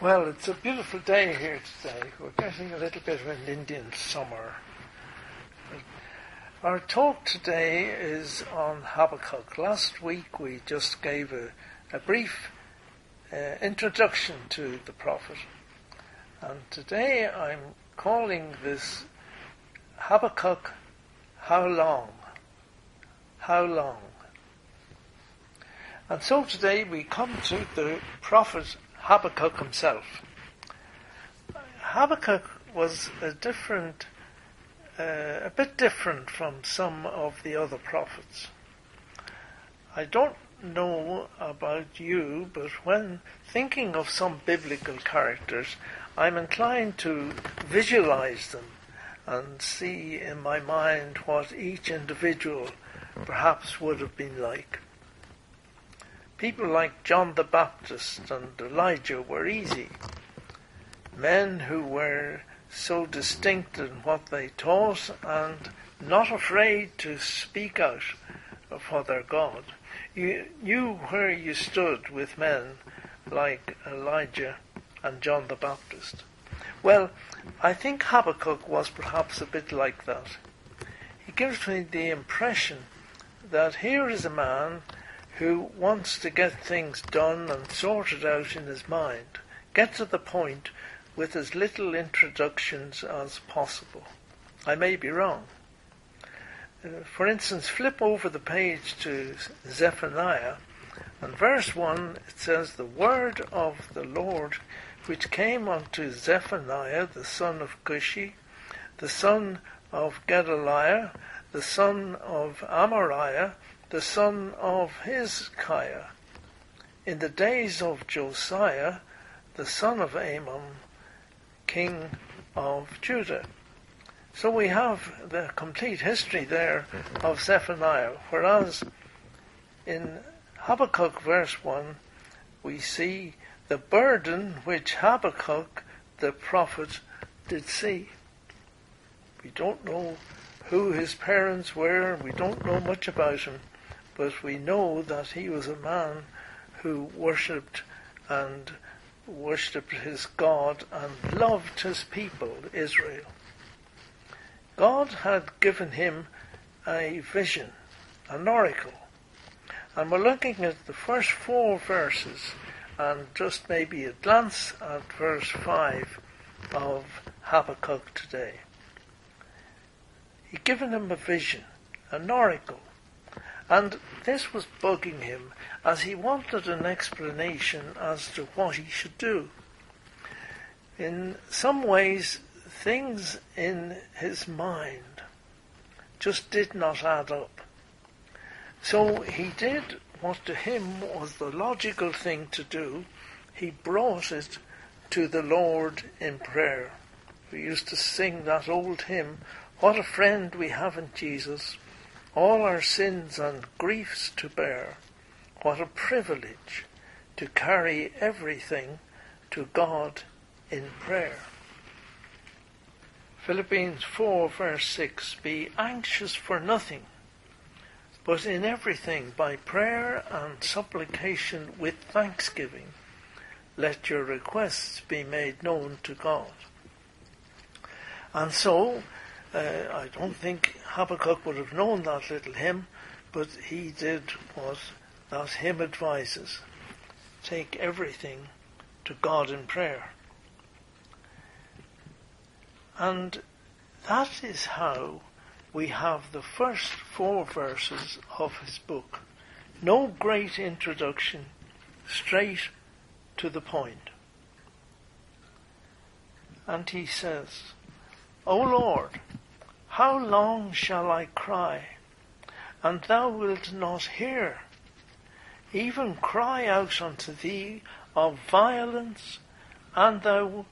Well, it's a beautiful day here today. We're getting a little bit of an Indian summer. Our talk today is on Habakkuk. Last week we just gave a, a brief uh, introduction to the prophet. And today I'm calling this Habakkuk How Long? How Long? And so today we come to the prophet Habakkuk himself. Habakkuk was a different, uh, a bit different from some of the other prophets. I don't know about you, but when thinking of some biblical characters, I'm inclined to visualize them and see in my mind what each individual perhaps would have been like. People like John the Baptist and Elijah were easy. Men who were so distinct in what they taught and not afraid to speak out for their God. You knew where you stood with men like Elijah and John the Baptist. Well, I think Habakkuk was perhaps a bit like that. He gives me the impression that here is a man who wants to get things done and sorted out in his mind, get to the point with as little introductions as possible. I may be wrong. Uh, for instance, flip over the page to Zephaniah, and verse 1 it says, The word of the Lord which came unto Zephaniah the son of Cushi, the son of Gedaliah, the son of Amariah, the son of Hezekiah. In the days of Josiah, the son of Amon, king of Judah. So we have the complete history there mm-hmm. of Zephaniah, whereas in Habakkuk verse 1 we see the burden which Habakkuk the prophet did see. We don't know who his parents were, we don't know much about him, but we know that he was a man who worshipped and worshipped his God and loved his people, Israel. God had given him a vision, an oracle. And we're looking at the first four verses and just maybe a glance at verse 5 of Habakkuk today. He'd given him a vision, an oracle, and this was bugging him as he wanted an explanation as to what he should do. In some ways, things in his mind just did not add up. So he did what to him was the logical thing to do. He brought it to the Lord in prayer. We used to sing that old hymn, What a friend we have in Jesus all our sins and griefs to bear. What a privilege to carry everything to God in prayer. Philippians 4 verse 6, Be anxious for nothing, but in everything by prayer and supplication with thanksgiving, let your requests be made known to God. And so, uh, I don't think Habakkuk would have known that little hymn, but he did what that hymn advises. Take everything to God in prayer. And that is how we have the first four verses of his book. No great introduction, straight to the point. And he says, O Lord, how long shall I cry, and thou wilt not hear? Even cry out unto thee of violence, and thou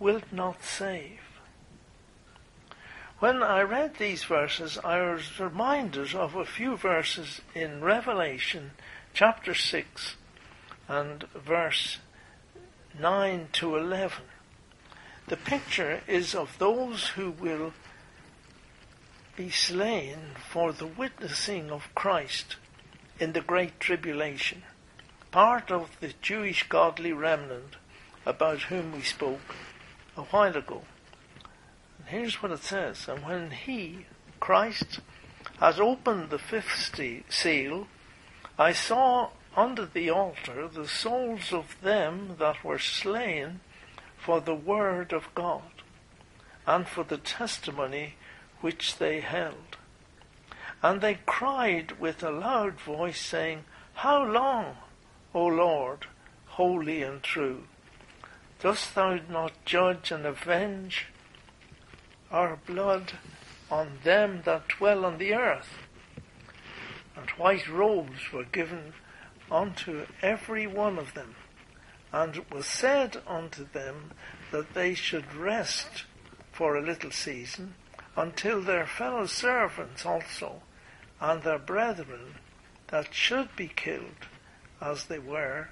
wilt not save. When I read these verses, I was reminded of a few verses in Revelation chapter 6 and verse 9 to 11. The picture is of those who will be slain for the witnessing of Christ in the Great Tribulation. Part of the Jewish godly remnant about whom we spoke a while ago. And here's what it says. And when he, Christ, had opened the fifth seal, I saw under the altar the souls of them that were slain for the word of God and for the testimony which they held. And they cried with a loud voice, saying, How long, O Lord, holy and true? Dost thou not judge and avenge our blood on them that dwell on the earth? And white robes were given unto every one of them. And it was said unto them that they should rest for a little season until their fellow servants also and their brethren that should be killed as they were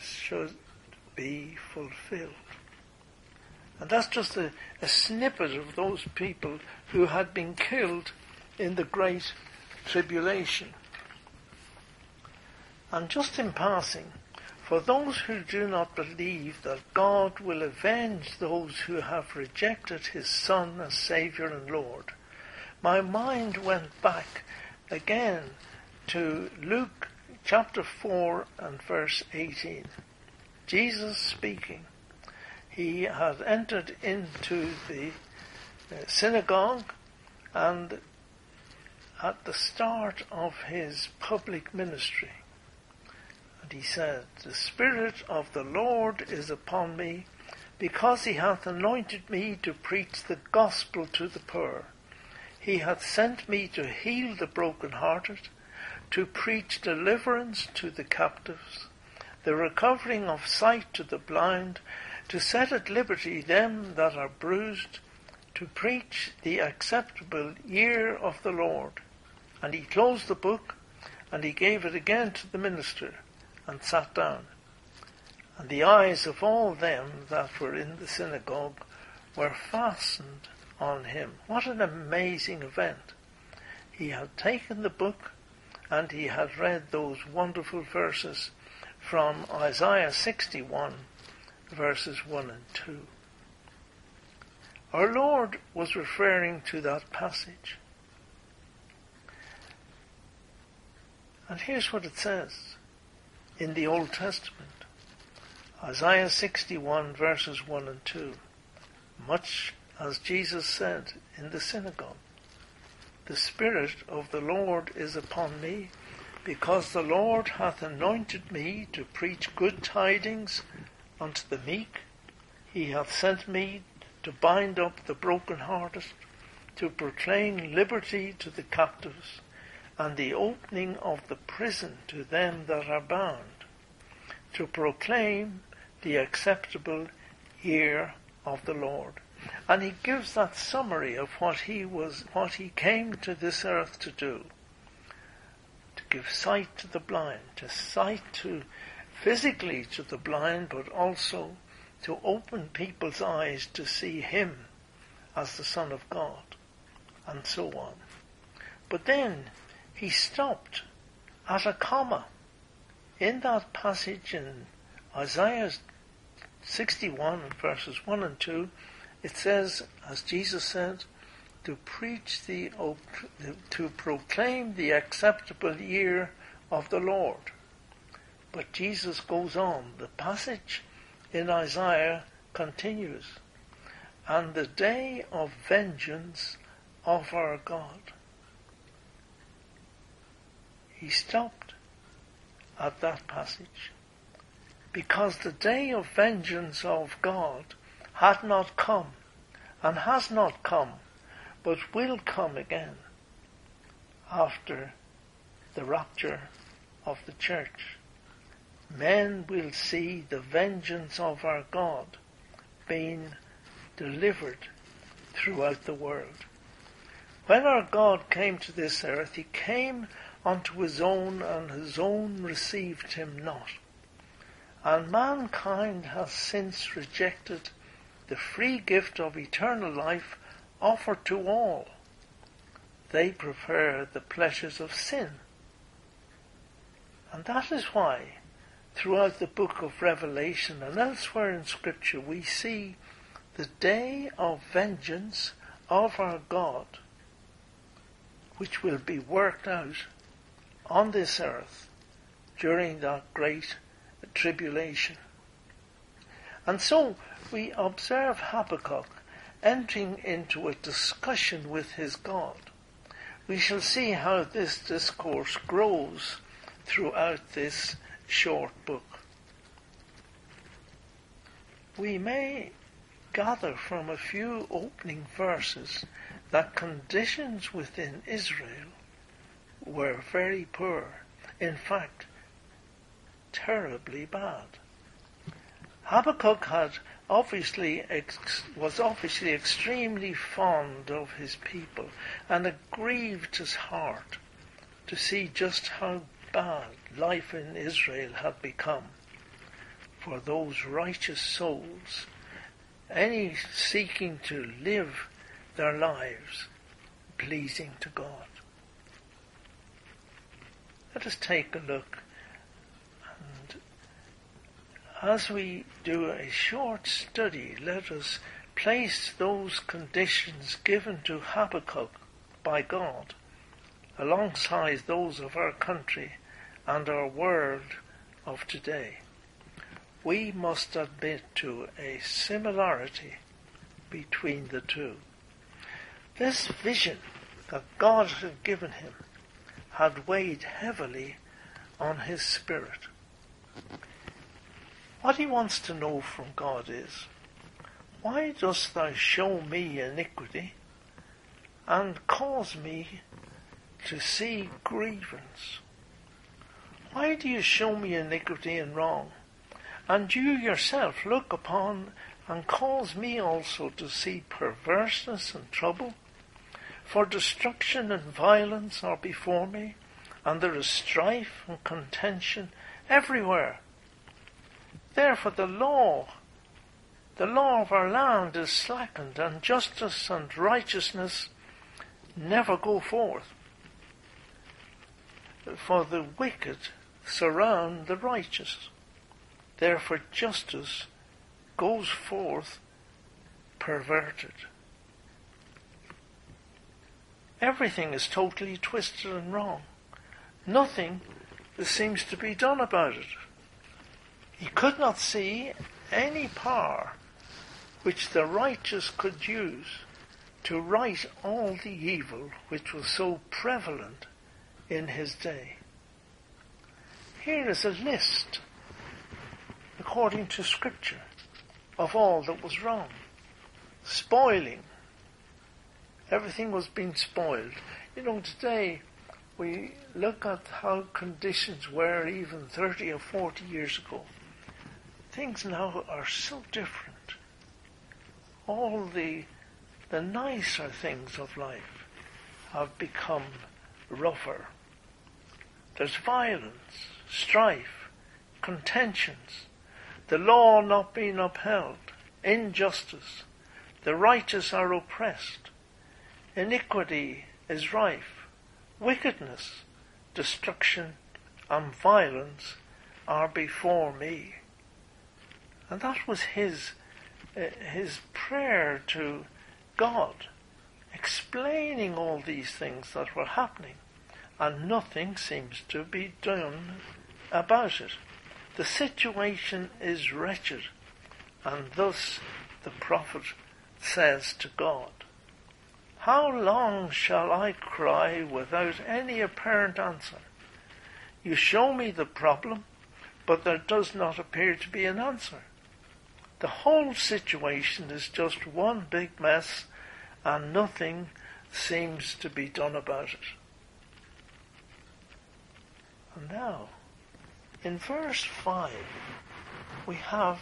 should be fulfilled. And that's just a, a snippet of those people who had been killed in the Great Tribulation. And just in passing, for those who do not believe that God will avenge those who have rejected his Son as Saviour and Lord, my mind went back again to Luke chapter 4 and verse 18. Jesus speaking. He had entered into the uh, synagogue and at the start of his public ministry, and he said, The Spirit of the Lord is upon me, because he hath anointed me to preach the gospel to the poor. He hath sent me to heal the broken-hearted, to preach deliverance to the captives, the recovering of sight to the blind, to set at liberty them that are bruised, to preach the acceptable year of the Lord. And he closed the book, and he gave it again to the minister and sat down. And the eyes of all them that were in the synagogue were fastened on him. What an amazing event. He had taken the book and he had read those wonderful verses from Isaiah 61 verses 1 and 2. Our Lord was referring to that passage. And here's what it says in the Old Testament. Isaiah 61 verses 1 and 2. Much as Jesus said in the synagogue, The Spirit of the Lord is upon me, because the Lord hath anointed me to preach good tidings unto the meek. He hath sent me to bind up the brokenhearted, to proclaim liberty to the captives, and the opening of the prison to them that are bound, to proclaim the acceptable year of the Lord. And he gives that summary of what he was, what he came to this earth to do. To give sight to the blind, to sight to physically to the blind, but also to open people's eyes to see him as the Son of God, and so on. But then he stopped at a comma in that passage in Isaiah 61 verses 1 and 2. It says, as Jesus said, to preach the, to proclaim the acceptable year of the Lord. But Jesus goes on. The passage in Isaiah continues. And the day of vengeance of our God he stopped at that passage because the day of vengeance of God had not come and has not come but will come again after the rapture of the church. Men will see the vengeance of our God being delivered throughout the world. When our God came to this earth, He came unto his own, and his own received him not. And mankind has since rejected the free gift of eternal life offered to all. They prefer the pleasures of sin. And that is why, throughout the book of Revelation and elsewhere in Scripture, we see the day of vengeance of our God, which will be worked out on this earth during that great tribulation. And so we observe Habakkuk entering into a discussion with his God. We shall see how this discourse grows throughout this short book. We may gather from a few opening verses that conditions within Israel were very poor. In fact, terribly bad. Habakkuk had obviously ex- was obviously extremely fond of his people, and it grieved his heart to see just how bad life in Israel had become for those righteous souls, any seeking to live their lives pleasing to God. Let us take a look And as we do a short study, let us place those conditions given to Habakkuk by God alongside those of our country and our world of today. We must admit to a similarity between the two. This vision that God had given him had weighed heavily on his spirit. What he wants to know from God is, Why dost thou show me iniquity and cause me to see grievance? Why do you show me iniquity and wrong? And you yourself look upon and cause me also to see perverseness and trouble? For destruction and violence are before me, and there is strife and contention everywhere. Therefore the law, the law of our land is slackened, and justice and righteousness never go forth. For the wicked surround the righteous. Therefore justice goes forth perverted. Everything is totally twisted and wrong. Nothing seems to be done about it. He could not see any power which the righteous could use to right all the evil which was so prevalent in his day. Here is a list, according to Scripture, of all that was wrong. Spoiling. Everything was being spoiled. You know, today we look at how conditions were even 30 or 40 years ago things now are so different. All the, the nicer things of life have become rougher. There's violence, strife, contentions, the law not being upheld, injustice, the righteous are oppressed, iniquity is rife, wickedness, destruction, and violence are before me. And that was his, uh, his prayer to God, explaining all these things that were happening. And nothing seems to be done about it. The situation is wretched. And thus the prophet says to God, How long shall I cry without any apparent answer? You show me the problem, but there does not appear to be an answer. The whole situation is just one big mess and nothing seems to be done about it. And now, in verse 5, we have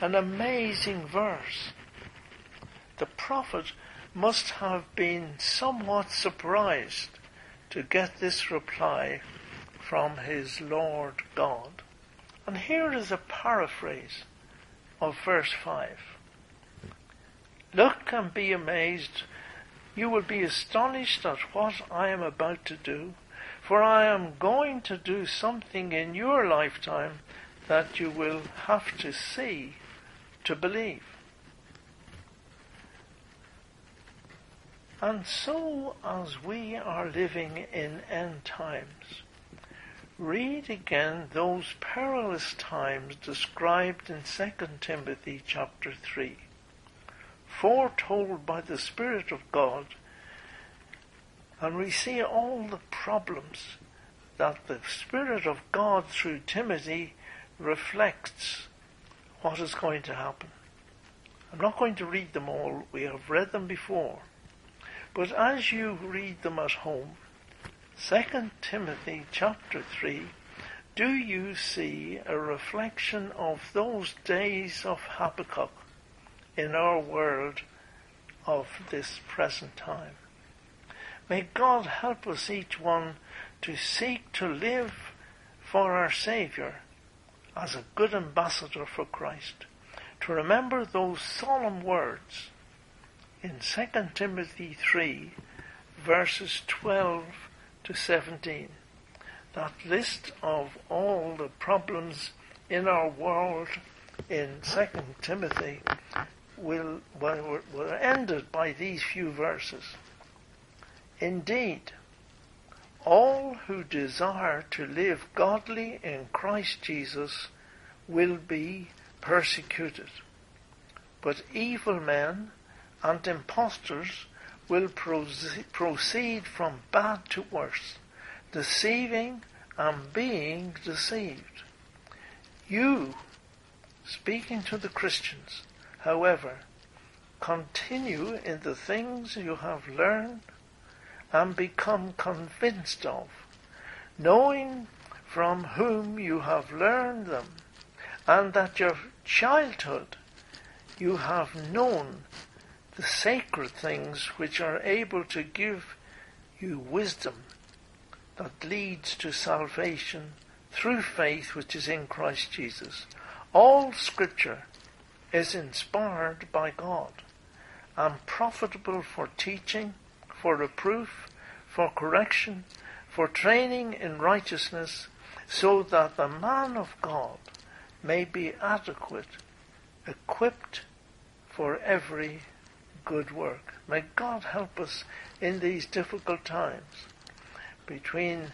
an amazing verse. The prophet must have been somewhat surprised to get this reply from his Lord God. And here is a paraphrase of verse 5. Look and be amazed. You will be astonished at what I am about to do, for I am going to do something in your lifetime that you will have to see to believe. And so, as we are living in end times, read again those perilous times described in 2 Timothy chapter 3, foretold by the Spirit of God, and we see all the problems that the Spirit of God through Timothy reflects what is going to happen. I'm not going to read them all, we have read them before. But as you read them at home, 2 Timothy chapter 3, do you see a reflection of those days of Habakkuk in our world of this present time? May God help us each one to seek to live for our Saviour as a good ambassador for Christ, to remember those solemn words in 2 Timothy 3, verses 12 to 17. That list of all the problems in our world in 2 Timothy will, well, were ended by these few verses. Indeed, all who desire to live godly in Christ Jesus will be persecuted. But evil men and impostors will proceed from bad to worse, deceiving and being deceived. You, speaking to the Christians, however, continue in the things you have learned and become convinced of, knowing from whom you have learned them, and that your childhood you have known the sacred things which are able to give you wisdom that leads to salvation through faith which is in Christ Jesus. All scripture is inspired by God and profitable for teaching, for reproof, for correction, for training in righteousness, so that the man of God may be adequate, equipped for every good work. May God help us in these difficult times between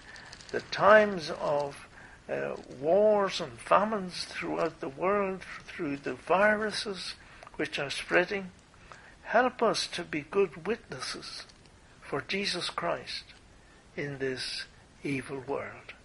the times of uh, wars and famines throughout the world, through the viruses which are spreading. Help us to be good witnesses for Jesus Christ in this evil world.